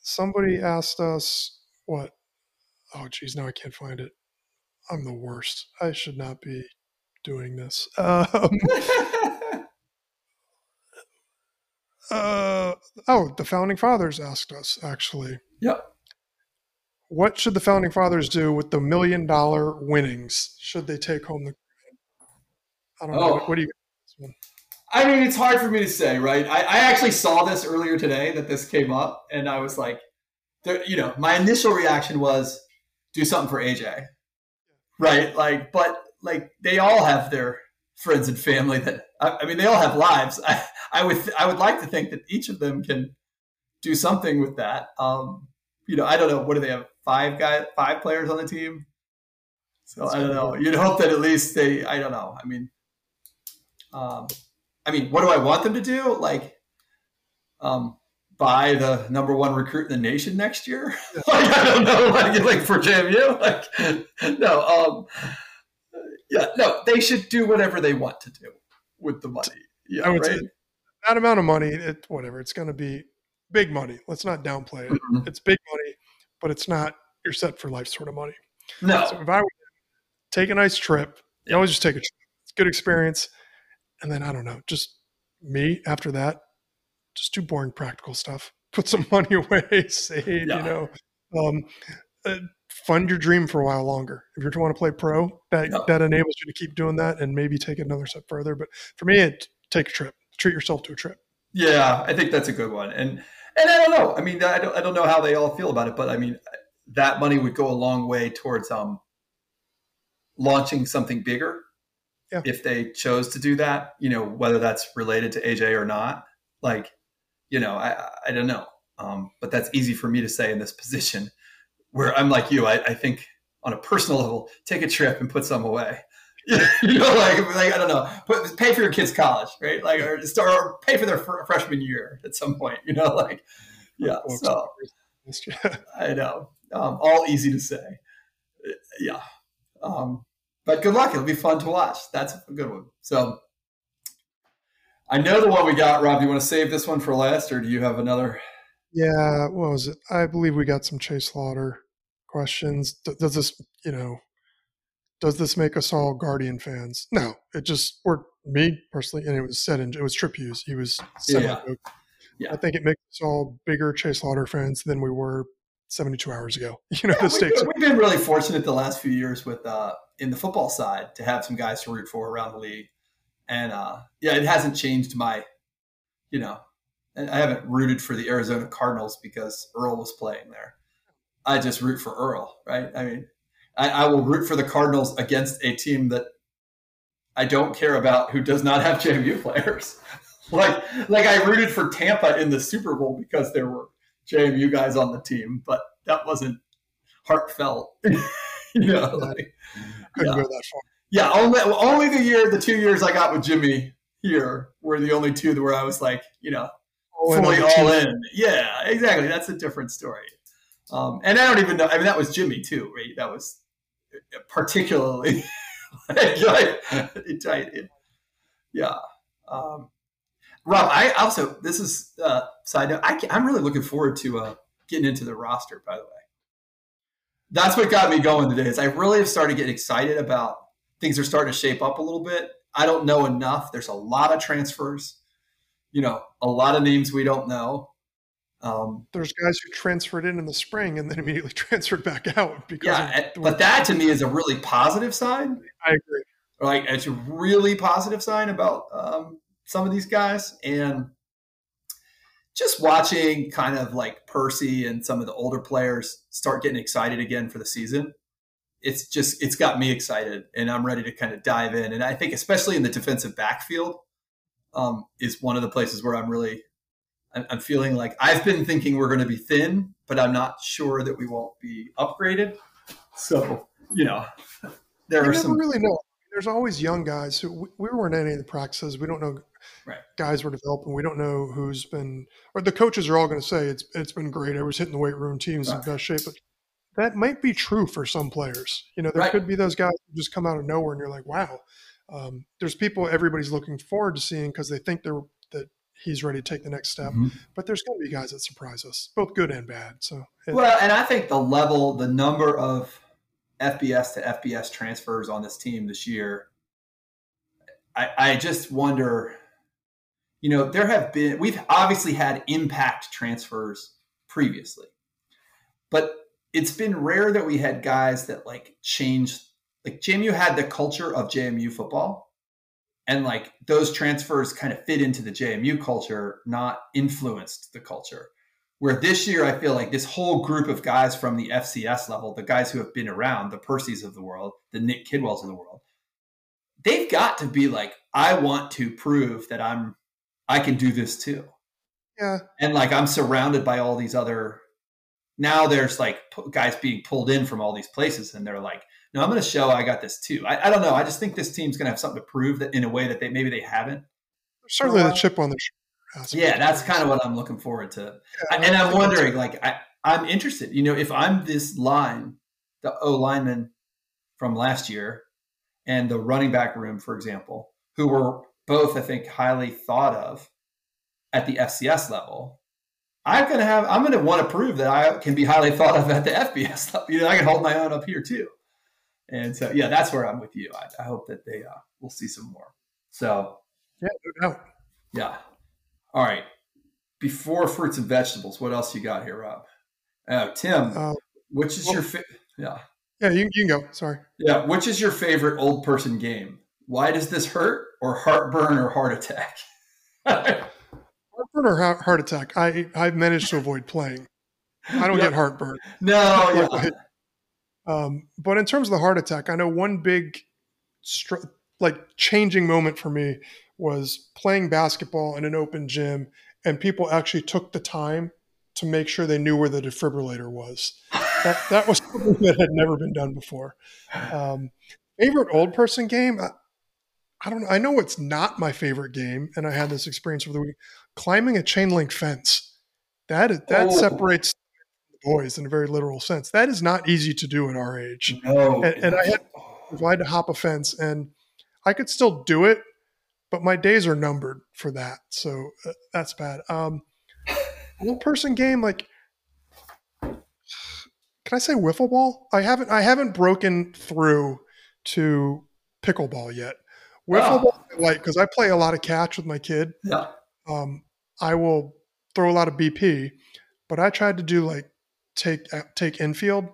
somebody asked us what? Oh, geez, now I can't find it. I'm the worst. I should not be doing this. Um, uh, oh, the founding fathers asked us actually. yep. What should the founding fathers do with the million dollar winnings? Should they take home the? I don't know. Oh. What, what do you? I mean, it's hard for me to say, right? I, I actually saw this earlier today that this came up, and I was like, there, you know, my initial reaction was do something for AJ, right? Like, but like they all have their friends and family that I, I mean, they all have lives. I, I would I would like to think that each of them can do something with that. Um, you know, I don't know. What do they have? Five guy, five players on the team. So I don't know. You'd hope that at least they. I don't know. I mean, um, I mean, what do I want them to do? Like, um, buy the number one recruit in the nation next year? like, I don't know, like, like for JMU, like no, um, yeah, no, they should do whatever they want to do with the money. Yeah, right. Say, that amount of money, it, whatever, it's going to be big money. Let's not downplay it. Mm-hmm. It's big money, but it's not your set for life sort of money. No. So if I would take a nice trip, you always just take a trip. It's a good experience. And then I don't know, just me after that, just do boring practical stuff. Put some money away, save, yeah. you know. Um, uh, fund your dream for a while longer. If you want to play pro, that yeah. that enables you to keep doing that and maybe take it another step further. But for me, it, take a trip. Treat yourself to a trip. Yeah, I think that's a good one. And and I don't know. I mean, I don't I don't know how they all feel about it, but I mean, that money would go a long way towards um launching something bigger. Yeah. If they chose to do that, you know, whether that's related to AJ or not, like, you know, I I don't know. Um, but that's easy for me to say in this position where I'm like you. I, I think on a personal level, take a trip and put some away. you know, like, like I don't know, put, pay for your kids' college, right? Like, or, start, or pay for their fr- freshman year at some point. You know, like, yeah. So I know, um, all easy to say. Yeah, um, but good luck. It'll be fun to watch. That's a good one. So I know the one we got, Rob. Do you want to save this one for last, or do you have another? Yeah, what was it? I believe we got some Chase Slaughter questions. Does this, you know, does this make us all Guardian fans? No, it just or me personally, and it was said in it was Trip Hughes. He was yeah. yeah. I think it makes us all bigger Chase Slaughter fans than we were 72 hours ago. You know, yeah, the stakes. We've, we've been really fortunate the last few years with uh, in the football side to have some guys to root for around the league, and uh, yeah, it hasn't changed my, you know, I haven't rooted for the Arizona Cardinals because Earl was playing there. I just root for Earl, right? I mean, I, I, will root for the Cardinals against a team that I don't care about who does not have JMU players. like like I rooted for Tampa in the Super Bowl because there were JMU guys on the team, but that wasn't heartfelt. you know, like, couldn't yeah. go that far. Yeah, only only the year, the two years I got with Jimmy here were the only two where I was like, you know, all fully all in. Yeah, exactly. That's a different story. Um, and I don't even know. I mean, that was Jimmy too, right? That was particularly like, like yeah. Um, Rob, I also this is uh, side note. I am really looking forward to uh, getting into the roster. By the way, that's what got me going today. Is I really have started getting excited about things are starting to shape up a little bit. I don't know enough. There's a lot of transfers. You know, a lot of names we don't know. Um, There's guys who transferred in in the spring and then immediately transferred back out. Because yeah, but that to me is a really positive sign. I agree. Like it's a really positive sign about um, some of these guys, and just watching kind of like Percy and some of the older players start getting excited again for the season. It's just it's got me excited, and I'm ready to kind of dive in. And I think especially in the defensive backfield um, is one of the places where I'm really I'm feeling like I've been thinking we're going to be thin, but I'm not sure that we won't be upgraded. So, you know, there you are some. really know. There's always young guys who we weren't in any of the practices. We don't know right. guys we're developing. We don't know who's been, or the coaches are all going to say it's it's been great. I was hitting the weight room, teams right. in best shape. But that might be true for some players. You know, there right. could be those guys who just come out of nowhere and you're like, wow. Um, there's people everybody's looking forward to seeing because they think they're that he's ready to take the next step. Mm-hmm. But there's going to be guys that surprise us, both good and bad. So it, well, and I think the level, the number of FBS to FBS transfers on this team this year, I, I just wonder. You know, there have been we've obviously had impact transfers previously, but it's been rare that we had guys that like changed. Like JMU had the culture of JMU football, and like those transfers kind of fit into the JMU culture, not influenced the culture. Where this year, I feel like this whole group of guys from the FCS level, the guys who have been around, the Percys of the world, the Nick Kidwells of the world, they've got to be like, I want to prove that I'm, I can do this too. Yeah. And like I'm surrounded by all these other. Now there's like guys being pulled in from all these places, and they're like, no, I'm going to show I got this too. I, I, don't know. I just think this team's going to have something to prove that in a way that they maybe they haven't. Certainly, the chip on the shoulder. Yeah, that's kind of what I'm looking forward to. Yeah, and I'm wondering, like, I, I'm interested. You know, if I'm this line, the O lineman from last year, and the running back room, for example, who were both, I think, highly thought of at the FCS level. I'm gonna have. I'm gonna want to prove that I can be highly thought of at the FBS level. You know, I can hold my own up here too. And so, yeah, that's where I'm with you. I, I hope that they uh, will see some more. So, yeah, no doubt. Yeah. All right. Before fruits and vegetables, what else you got here, Rob? Uh, Tim, uh, which is well, your fa- yeah? Yeah, you, you can go. Sorry. Yeah, which is your favorite old person game? Why does this hurt, or heartburn, or heart attack? heartburn or heart attack? I I've managed to avoid playing. I don't get heartburn. No. Yeah. Um, but in terms of the heart attack, I know one big, str- like changing moment for me was playing basketball in an open gym, and people actually took the time to make sure they knew where the defibrillator was. That, that was something that had never been done before. Um, favorite old person game? I, I don't know. I know it's not my favorite game, and I had this experience over the week. Climbing a chain link fence. That is, that oh. separates boys in a very literal sense. That is not easy to do at our age. No. And, and I had I to hop a fence, and I could still do it, but my days are numbered for that. So uh, that's bad. Um, one person game, like, can I say wiffle ball? I haven't I haven't broken through to pickleball yet. Wiffle oh. ball, like, because I play a lot of catch with my kid. Yeah. Um, I will throw a lot of BP, but I tried to do like take uh, take infield,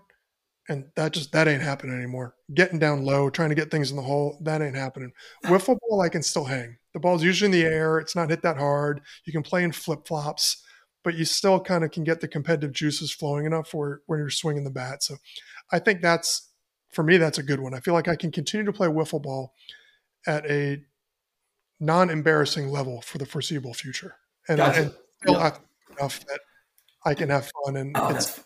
and that just that ain't happening anymore. Getting down low, trying to get things in the hole, that ain't happening. Wiffle ball, I can still hang. The ball's usually in the air. It's not hit that hard. You can play in flip flops, but you still kind of can get the competitive juices flowing enough where when you're swinging the bat. So, I think that's for me that's a good one. I feel like I can continue to play wiffle ball at a non-embarrassing level for the foreseeable future, and, gotcha. and still yeah. enough that I can have fun and oh, it's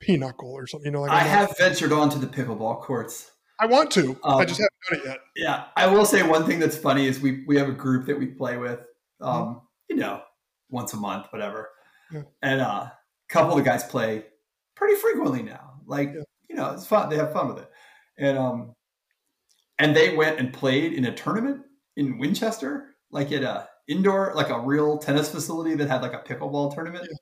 pinochle or something. You know, like I have ventured onto the pickleball courts. I want to. Um, I just haven't done it yet. Yeah, I will say one thing that's funny is we we have a group that we play with. Um, mm-hmm. You know, once a month, whatever. Yeah. And uh, a couple of the guys play pretty frequently now. Like yeah. you know, it's fun. They have fun with it. And um, and they went and played in a tournament in Winchester, like at a indoor, like a real tennis facility that had like a pickleball tournament. Yeah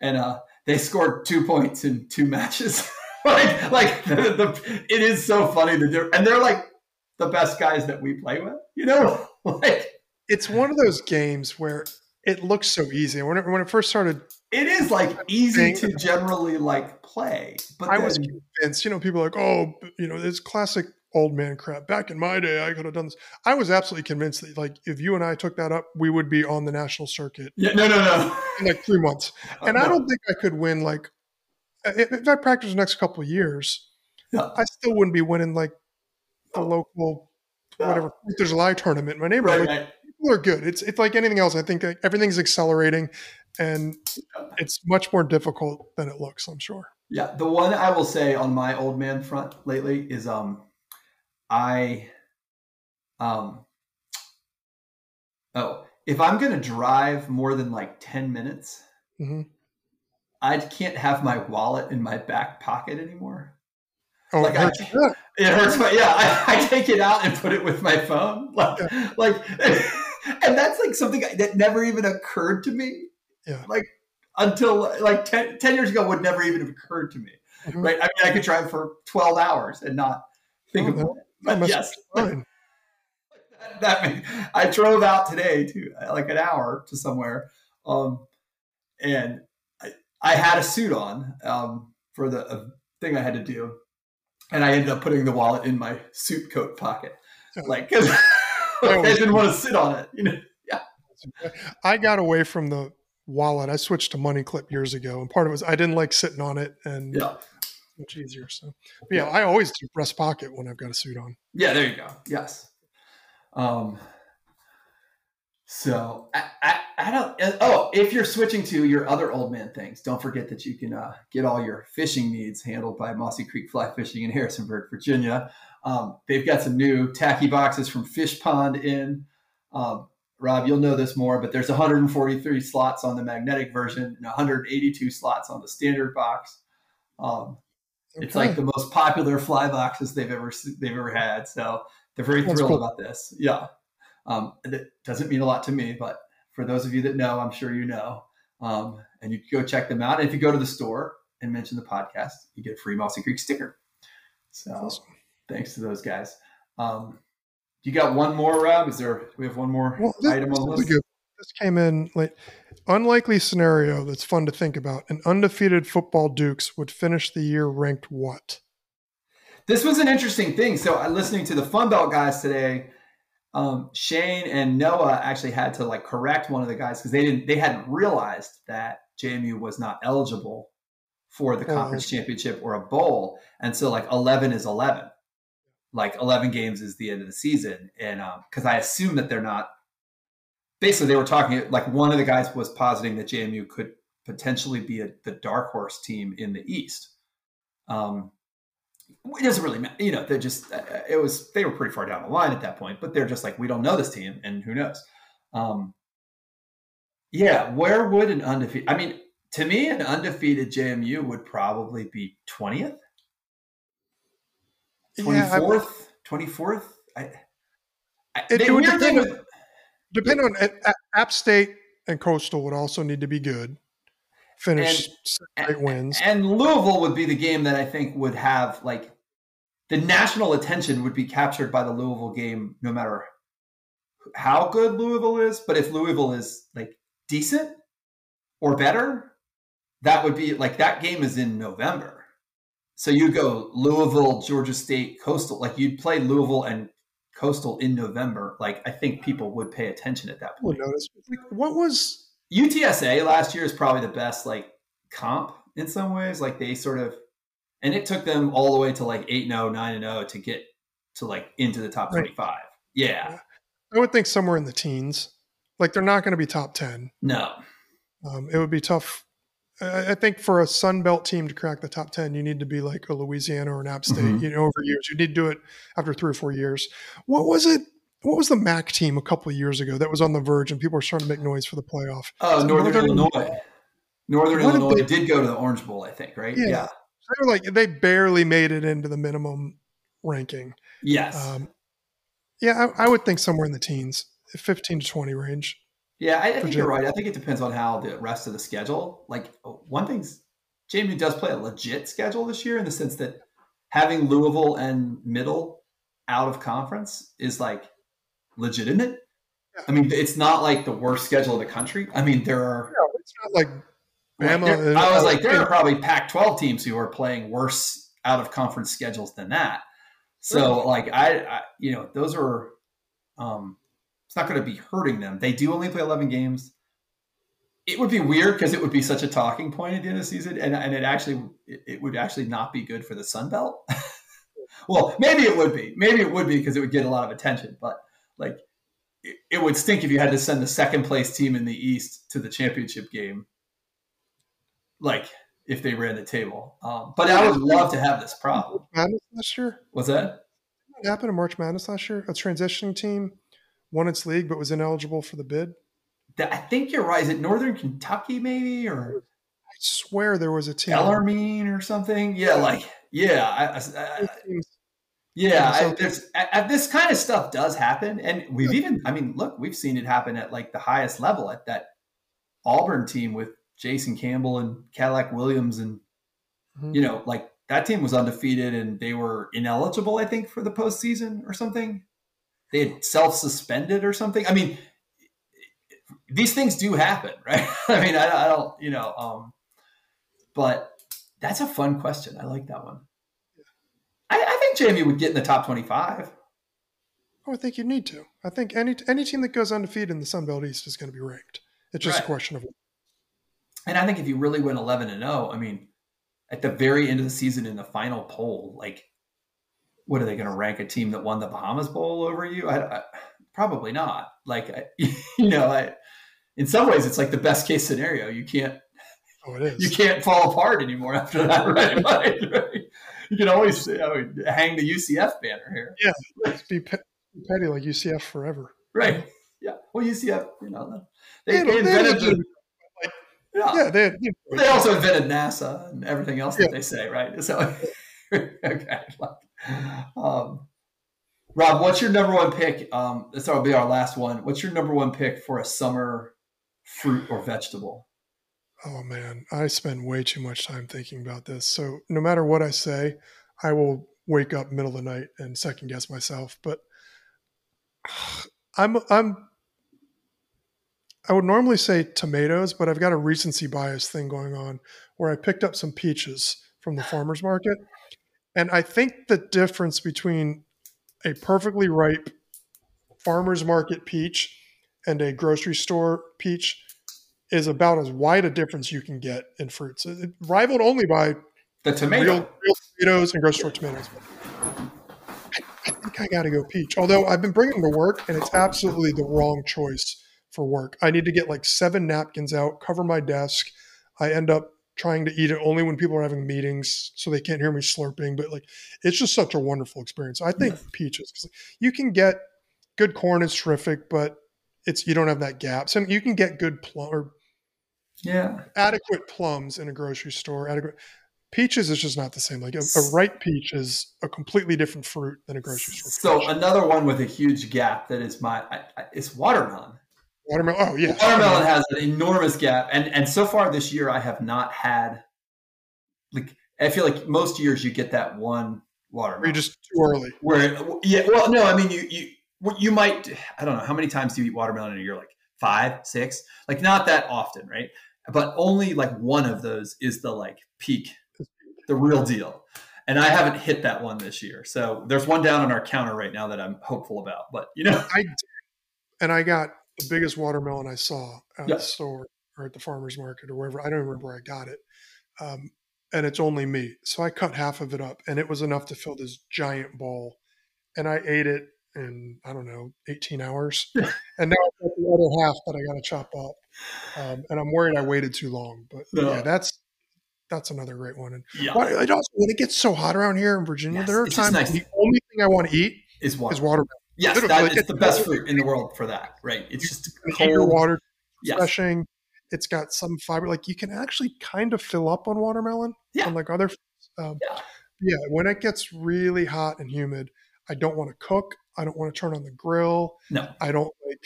and uh, they scored two points in two matches. like, like the, the, it is so funny that they're and they're like the best guys that we play with. You know, like it's one of those games where it looks so easy. When it, when it first started, it is like easy to generally like play. But I then, was convinced. You know, people are like, oh, you know, it's classic old man crap. Back in my day, I could have done this. I was absolutely convinced that, like, if you and I took that up, we would be on the national circuit. Yeah, no, no, no. In like three months, and no. I don't think I could win. Like, if, I practice the next couple of years, yeah. I still wouldn't be winning like the local yeah. whatever there's a live tournament in my neighborhood. Right, like, right. People are good. It's it's like anything else. I think everything's accelerating, and it's much more difficult than it looks. I'm sure. Yeah, the one I will say on my old man front lately is um I um oh if I'm gonna drive more than like ten minutes, mm-hmm. I can't have my wallet in my back pocket anymore. Oh, like it hurts. I, it hurts my yeah. I, I, take it out and put it with my phone, like yeah. like, and that's like something that never even occurred to me. Yeah, like until like 10, 10 years ago would never even have occurred to me. Mm-hmm. Right? I mean, I could drive for twelve hours and not think oh, about it but yes, that, that I drove out today to like an hour to somewhere, um, and I, I, had a suit on um, for the uh, thing I had to do, and I ended up putting the wallet in my suit coat pocket, like because I didn't want to sit on it, you know. Yeah, I got away from the wallet. I switched to Money Clip years ago, and part of it was I didn't like sitting on it, and yeah much easier. So, yeah, I always do breast pocket when I've got a suit on. Yeah, there you go. Yes. Um. So I, I, I don't. Uh, oh, if you're switching to your other old man things, don't forget that you can uh, get all your fishing needs handled by Mossy Creek Fly Fishing in Harrisonburg, Virginia. Um, they've got some new tacky boxes from Fish Pond in. Um, Rob, you'll know this more, but there's 143 slots on the magnetic version and 182 slots on the standard box. Um, okay. It's like the most popular fly boxes they've ever they've ever had. So they're very That's thrilled cool. about this. Yeah, um, it doesn't mean a lot to me, but for those of you that know, I'm sure you know. Um, and you can go check them out. And if you go to the store and mention the podcast, you get a free Mossy Creek sticker. So awesome. thanks to those guys. Um, you got one more, Rob? Is there? We have one more well, this, item on the list. This came in late. Unlikely scenario that's fun to think about. An undefeated football Dukes would finish the year ranked what? This was an interesting thing. So, I listening to the Fun Belt guys today. Um, Shane and Noah actually had to like correct one of the guys because they didn't they hadn't realized that JMU was not eligible for the oh, conference championship or a bowl, and so like eleven is eleven like 11 games is the end of the season. And because um, I assume that they're not, basically, they were talking like one of the guys was positing that JMU could potentially be a, the dark horse team in the East. Um, it doesn't really matter, you know. They're just uh, uh, it was they were pretty far down the line at that point, but they're just like we don't know this team, and who knows. Um, yeah, where would an undefeated? I mean, to me, an undefeated JMU would probably be twentieth. 24th, 24th. I, I, it, it would depend, with, depend on uh, App State and Coastal would also need to be good. Finish and, eight wins. And Louisville would be the game that I think would have like the national attention would be captured by the Louisville game no matter how good Louisville is. But if Louisville is like decent or better, that would be like that game is in November. So you go Louisville, Georgia State, Coastal. Like you'd play Louisville and Coastal in November. Like I think people would pay attention at that point. notice. What was UTSA last year is probably the best like comp in some ways. Like they sort of, and it took them all the way to like 8 0, 9 and 0 to get to like into the top 25. Right. Yeah. I would think somewhere in the teens. Like they're not going to be top 10. No. Um, it would be tough I think for a Sun Belt team to crack the top 10, you need to be like a Louisiana or an App State, mm-hmm. you know, over years. You need to do it after three or four years. What was it? What was the MAC team a couple of years ago that was on the verge and people were starting to make noise for the playoff? Oh, Northern, Northern, Illinois. Northern Illinois did, they, did go to the Orange Bowl, I think, right? Yeah. yeah. They were like, they barely made it into the minimum ranking. Yes. Um, yeah, I, I would think somewhere in the teens, 15 to 20 range. Yeah, I, I think you're right. I think it depends on how the rest of the schedule. Like one thing's JMU does play a legit schedule this year in the sense that having Louisville and Middle out of conference is like legitimate. Yeah. I mean, it's not like the worst schedule in the country. I mean, there are. Yeah, it's not like Bama. Like I was like, there are probably Pac-12 teams who are playing worse out of conference schedules than that. So, really? like, I, I, you know, those are um, it's not going to be hurting them. They do only play 11 games. It would be weird because it would be such a talking point at the end of the season, and, and it actually it, would actually not be good for the Sun Belt. well, maybe it would be. Maybe it would be because it would get a lot of attention. But like, it, it would stink if you had to send the second place team in the East to the championship game. Like if they ran the table. Um, but I would love to have this problem. Madness last year. What's that? What happened in March Madness last year? A transitioning team won its league but was ineligible for the bid? I think you're right. Is it Northern Kentucky maybe or? I swear there was a team. Bellarmine or something. Yeah, like yeah, I, I, yeah. I, there's this kind of stuff does happen, and we've even. I mean, look, we've seen it happen at like the highest level at that Auburn team with Jason Campbell and Cadillac Williams, and mm-hmm. you know, like that team was undefeated and they were ineligible, I think, for the postseason or something they had self-suspended or something. I mean, these things do happen, right? I mean, I, I don't, you know, um, but that's a fun question. I like that one. I, I think JMU would get in the top 25. Oh, I think you need to. I think any any team that goes undefeated in the Sun Belt East is going to be ranked. It's just right. a question of. And I think if you really win 11 and 0, I mean, at the very end of the season in the final poll, like what are they going to rank a team that won the Bahamas Bowl over you? I, I, probably not. Like, I, you know, I, in some ways, it's like the best case scenario. You can't, oh, it is. you can't fall apart anymore after that, right? right. You can always you know, hang the UCF banner here. Yeah, be petty like UCF forever. Right. Yeah. Well, UCF, you know, they, They they they invented. legitimate- the- yeah. Yeah, they, had, you know, They also invented NASA and everything else that they say, right? So, okay. Um, Rob, what's your number one pick? Um, this will be our last one. What's your number one pick for a summer fruit or vegetable? Oh man, I spend way too much time thinking about this. So no matter what I say, I will wake up middle of the night and second guess myself. But I'm I'm I would normally say tomatoes, but I've got a recency bias thing going on where I picked up some peaches from the farmers market. And I think the difference between a perfectly ripe farmers market peach and a grocery store peach is about as wide a difference you can get in fruits. It, rivaled only by The tomato. real, real tomatoes and grocery store tomatoes. I, I think I got to go peach. Although I've been bringing them to work, and it's absolutely the wrong choice for work. I need to get like seven napkins out, cover my desk. I end up trying to eat it only when people are having meetings, so they can't hear me slurping. But like, it's just such a wonderful experience. I think peaches because you can get good corn is terrific, but it's you don't have that gap. So you can get good plum or yeah. adequate plums in a grocery store. Adequate peaches is just not the same. Like a, a ripe peach is a completely different fruit than a grocery store. So peach. another one with a huge gap that is my I, I, is watermelon. Watermelon. Oh yeah, Watermelon has an enormous gap, and and so far this year I have not had like I feel like most years you get that one watermelon. You're just too early. where yeah well no i mean you you you might i don't know how many times do you eat watermelon in a year? Like five six? Like not that often right? But only like one of those is the like peak the real deal. And i haven't hit that one this year. So there's one down on our counter right now that i'm hopeful about but you know. I did, and I got the biggest watermelon I saw at Yeah. the store or at the farmer's market or wherever. I don't remember where I got it. Um, and it's only me. So I cut half of it up and it was enough to fill this giant bowl. And I ate it in, I don't know, 18 hours. and now I've got the other half that I got to chop up. Um, and I'm worried I waited too long. But No. yeah, that's that's another great one. And yeah why- it also, when it gets so hot around here in Virginia, Yes, there are times nice. the only thing I want to eat is is watermelon. Yes that, like, the best fruit in the world for that right it's just cold water yes refreshing. It's got some fiber. Like you can actually kind of fill up on watermelon, Yeah. unlike other. fruits. Um, Yeah. yeah, when it gets really hot and humid, I don't want to cook. I don't want to turn on the grill. no I don't like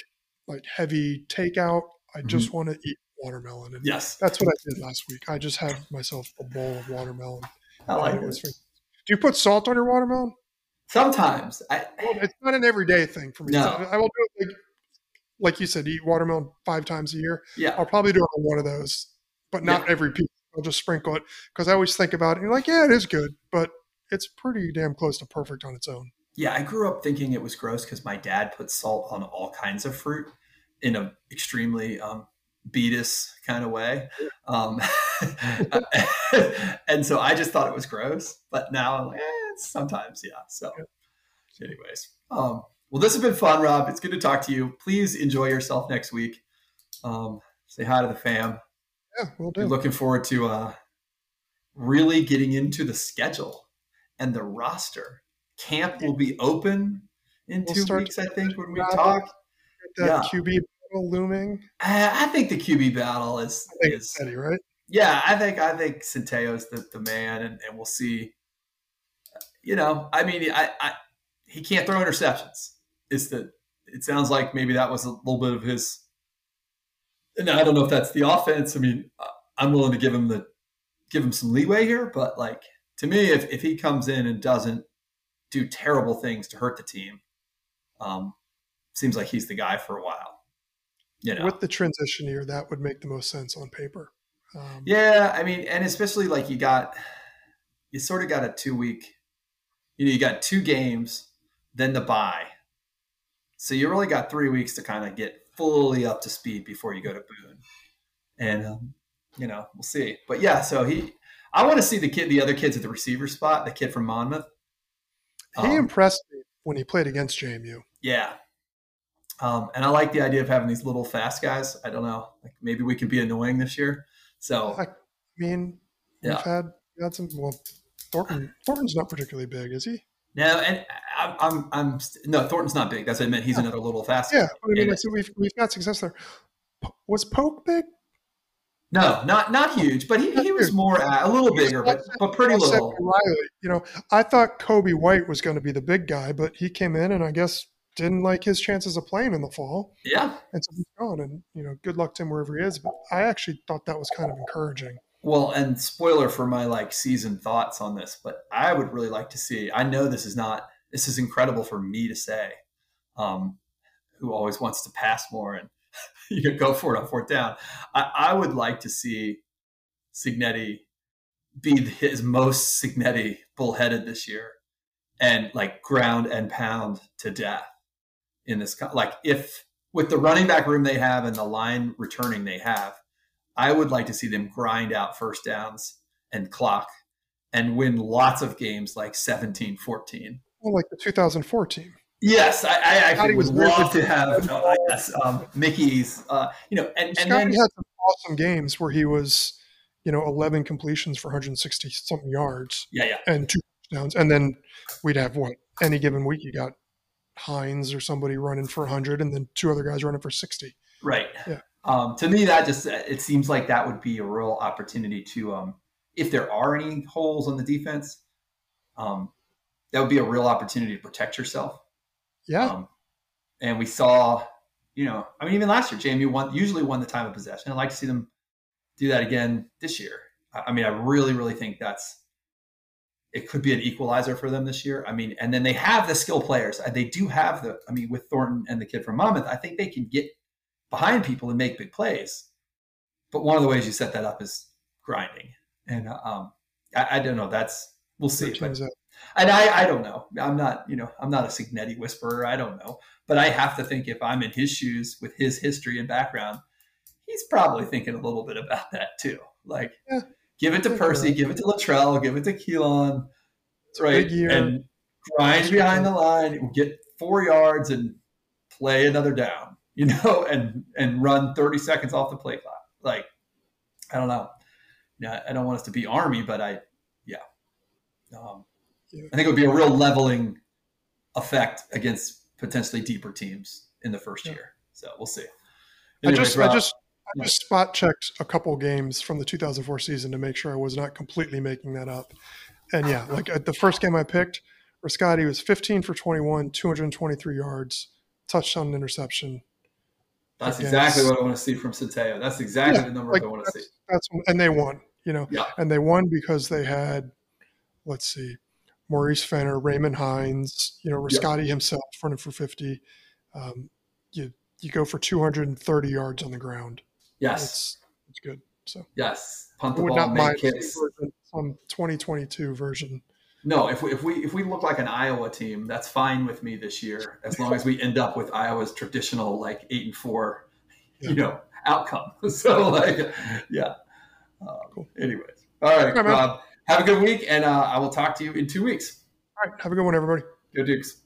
like heavy takeout. I Mm-hmm. just want to eat watermelon, and yes that's what I did last week. I just had myself a bowl of watermelon. i like it Do you put salt on your watermelon? Sometimes i Well, it's not an everyday thing for me. No. I will do it like, like you said, eat watermelon five times a year. yeah I'll probably do it on one of those, but not Yeah. every piece. I'll just sprinkle it because I always think about it. And like, yeah, it is good, but it's pretty damn close to perfect on its own. Yeah, I grew up thinking it was gross because my dad put salt on all kinds of fruit in an extremely um, beatus kind of way. Um, and so I just thought it was gross. But now I'm like, eh, sometimes, yeah. So, anyways, um, well, this has been fun, Rob. It's good to talk to you. Please enjoy yourself next week. Um, say hi to the fam. Yeah, we'll do. looking forward to uh, really getting into the schedule and the roster. Camp will be open in We'll two weeks, I think, when we talk. Yeah. QB battle looming. I, I think the QB battle is, is steady, right? yeah. I think I think Centeio's the, the man, and, and we'll see. You know, I mean, I, I he can't throw interceptions. It's the it sounds like maybe that was a little bit of his. And I don't know if that's the offense. I mean, I'm willing to give him the give him some leeway here, but like to me, if if he comes in and doesn't do terrible things to hurt the team, um, seems like he's the guy for a while. You know, With the transition year, that would make the most sense on paper. Um, Yeah, I mean, and especially like you got, you sort of got a two week, you know, you got two games, then the bye. So you really got three weeks to kind of get fully up to speed before you go to Boone. And, um, you know, we'll see. But yeah, so he, I want to see the kid, the other kids at the receiver spot, the kid from Monmouth. He Um, impressed me when he played against JMU. yeah. Um, and I like the idea of having these little fast guys. I don't know, like maybe we can be annoying this year. So I mean, yeah. we've had we had some. Well, Thornton Thornton's not particularly big, is he? No, and I, I'm, I'm, no, Thornton's not big. That's what I meant. He's another little fast. Yeah, I mean, so we've we've got success there. Was Polk big? no, not not huge, but he, he was more uh, a little bigger, but but pretty little. Riley, you know, I thought Kobe White was going to be the big guy, but he came in and I guess didn't like his chances of playing in the fall, Yeah. and so he's gone. And you know, good luck to him wherever he is. But I actually thought that was kind of encouraging. Well, and spoiler for my like season thoughts on this, but I would really like to see. I know this is not. This is incredible for me to say, um, who always wants to pass more and you can go for it on fourth down. I, I would like to see Cignetti be his most Cignetti bullheaded this year, and like ground and pound to death in this. Like if with the running back room they have and the line returning they have, I would like to see them grind out first downs and clock and win lots of games like 17 14. Well, like the 2004 team. Yes, I, I actually would love to have uh, yes, um, Mickey's, uh, you know, and, and then had some awesome games where he was, you know, 11 completions for 160 something yards yeah, yeah, and two touchdowns, and then we'd have what any given week you got Hines or somebody running for 100, and then two other guys running for 60. right. Yeah. Um, to me, that just it seems like that would be a real opportunity to, um, if there are any holes on the defense, um, that would be a real opportunity to protect yourself. Yeah, Um, and we saw, you know, I mean, even last year, JMU won, usually won the time of possession. I'd like to see them do that again this year. I, I mean, I really, really think that's it could be an equalizer for them this year. I mean, and then they have the skill players. Uh, They do have the, I mean, with Thornton and the kid from Monmouth, I think they can get behind people and make big plays. But one of the ways you set that up is grinding. And uh, um, I, I don't know. That's we'll see. But and I, I don't know. I'm not, you know, I'm not a Cignetti whisperer. I don't know. But I have to think if I'm in his shoes with his history and background, he's probably thinking a little bit about that too. Like, Yeah. give it to Percy, give it to Latrele, give it to Kaelon, right? And grind behind the line, get four yards and play another down, you know, and and run 30 seconds off the play clock. Like, I don't know. Yeah, I don't want us to be Army, but I, yeah. Um, Yeah. I think it would be a real leveling effect against potentially deeper teams in the first Yeah. year. So we'll see. I Anyways, just, I just, I yeah. just spot checked a couple games from the 2004 season to make sure I was not completely making that up. And yeah, like at the first game I picked, Rascati was 15 for 21, 223 yards, touchdown and interception. That's against- exactly what I want to see from Centeio. That's exactly Yeah, the number like I want to see. that's, and they won, you know, Yeah. and they won because they had, let's see, Maurice Fenner, Raymond Hines, you know, Yeah. Rascati himself running for 50. Um, you you go for 230 yards on the ground. Yes. It's it's good. So Yes. Punt the ball, make kicks. version- some 2022 version. No, if we if we if we look like an Iowa team, that's fine with me this year, as long as we end up with Iowa's traditional like eight and four, you know, outcome. So like, yeah. Um, Cool. Anyways, all right, man. Have a good week, and uh, I will talk to you in two weeks. All right, have a good one, everybody. Go Dukes.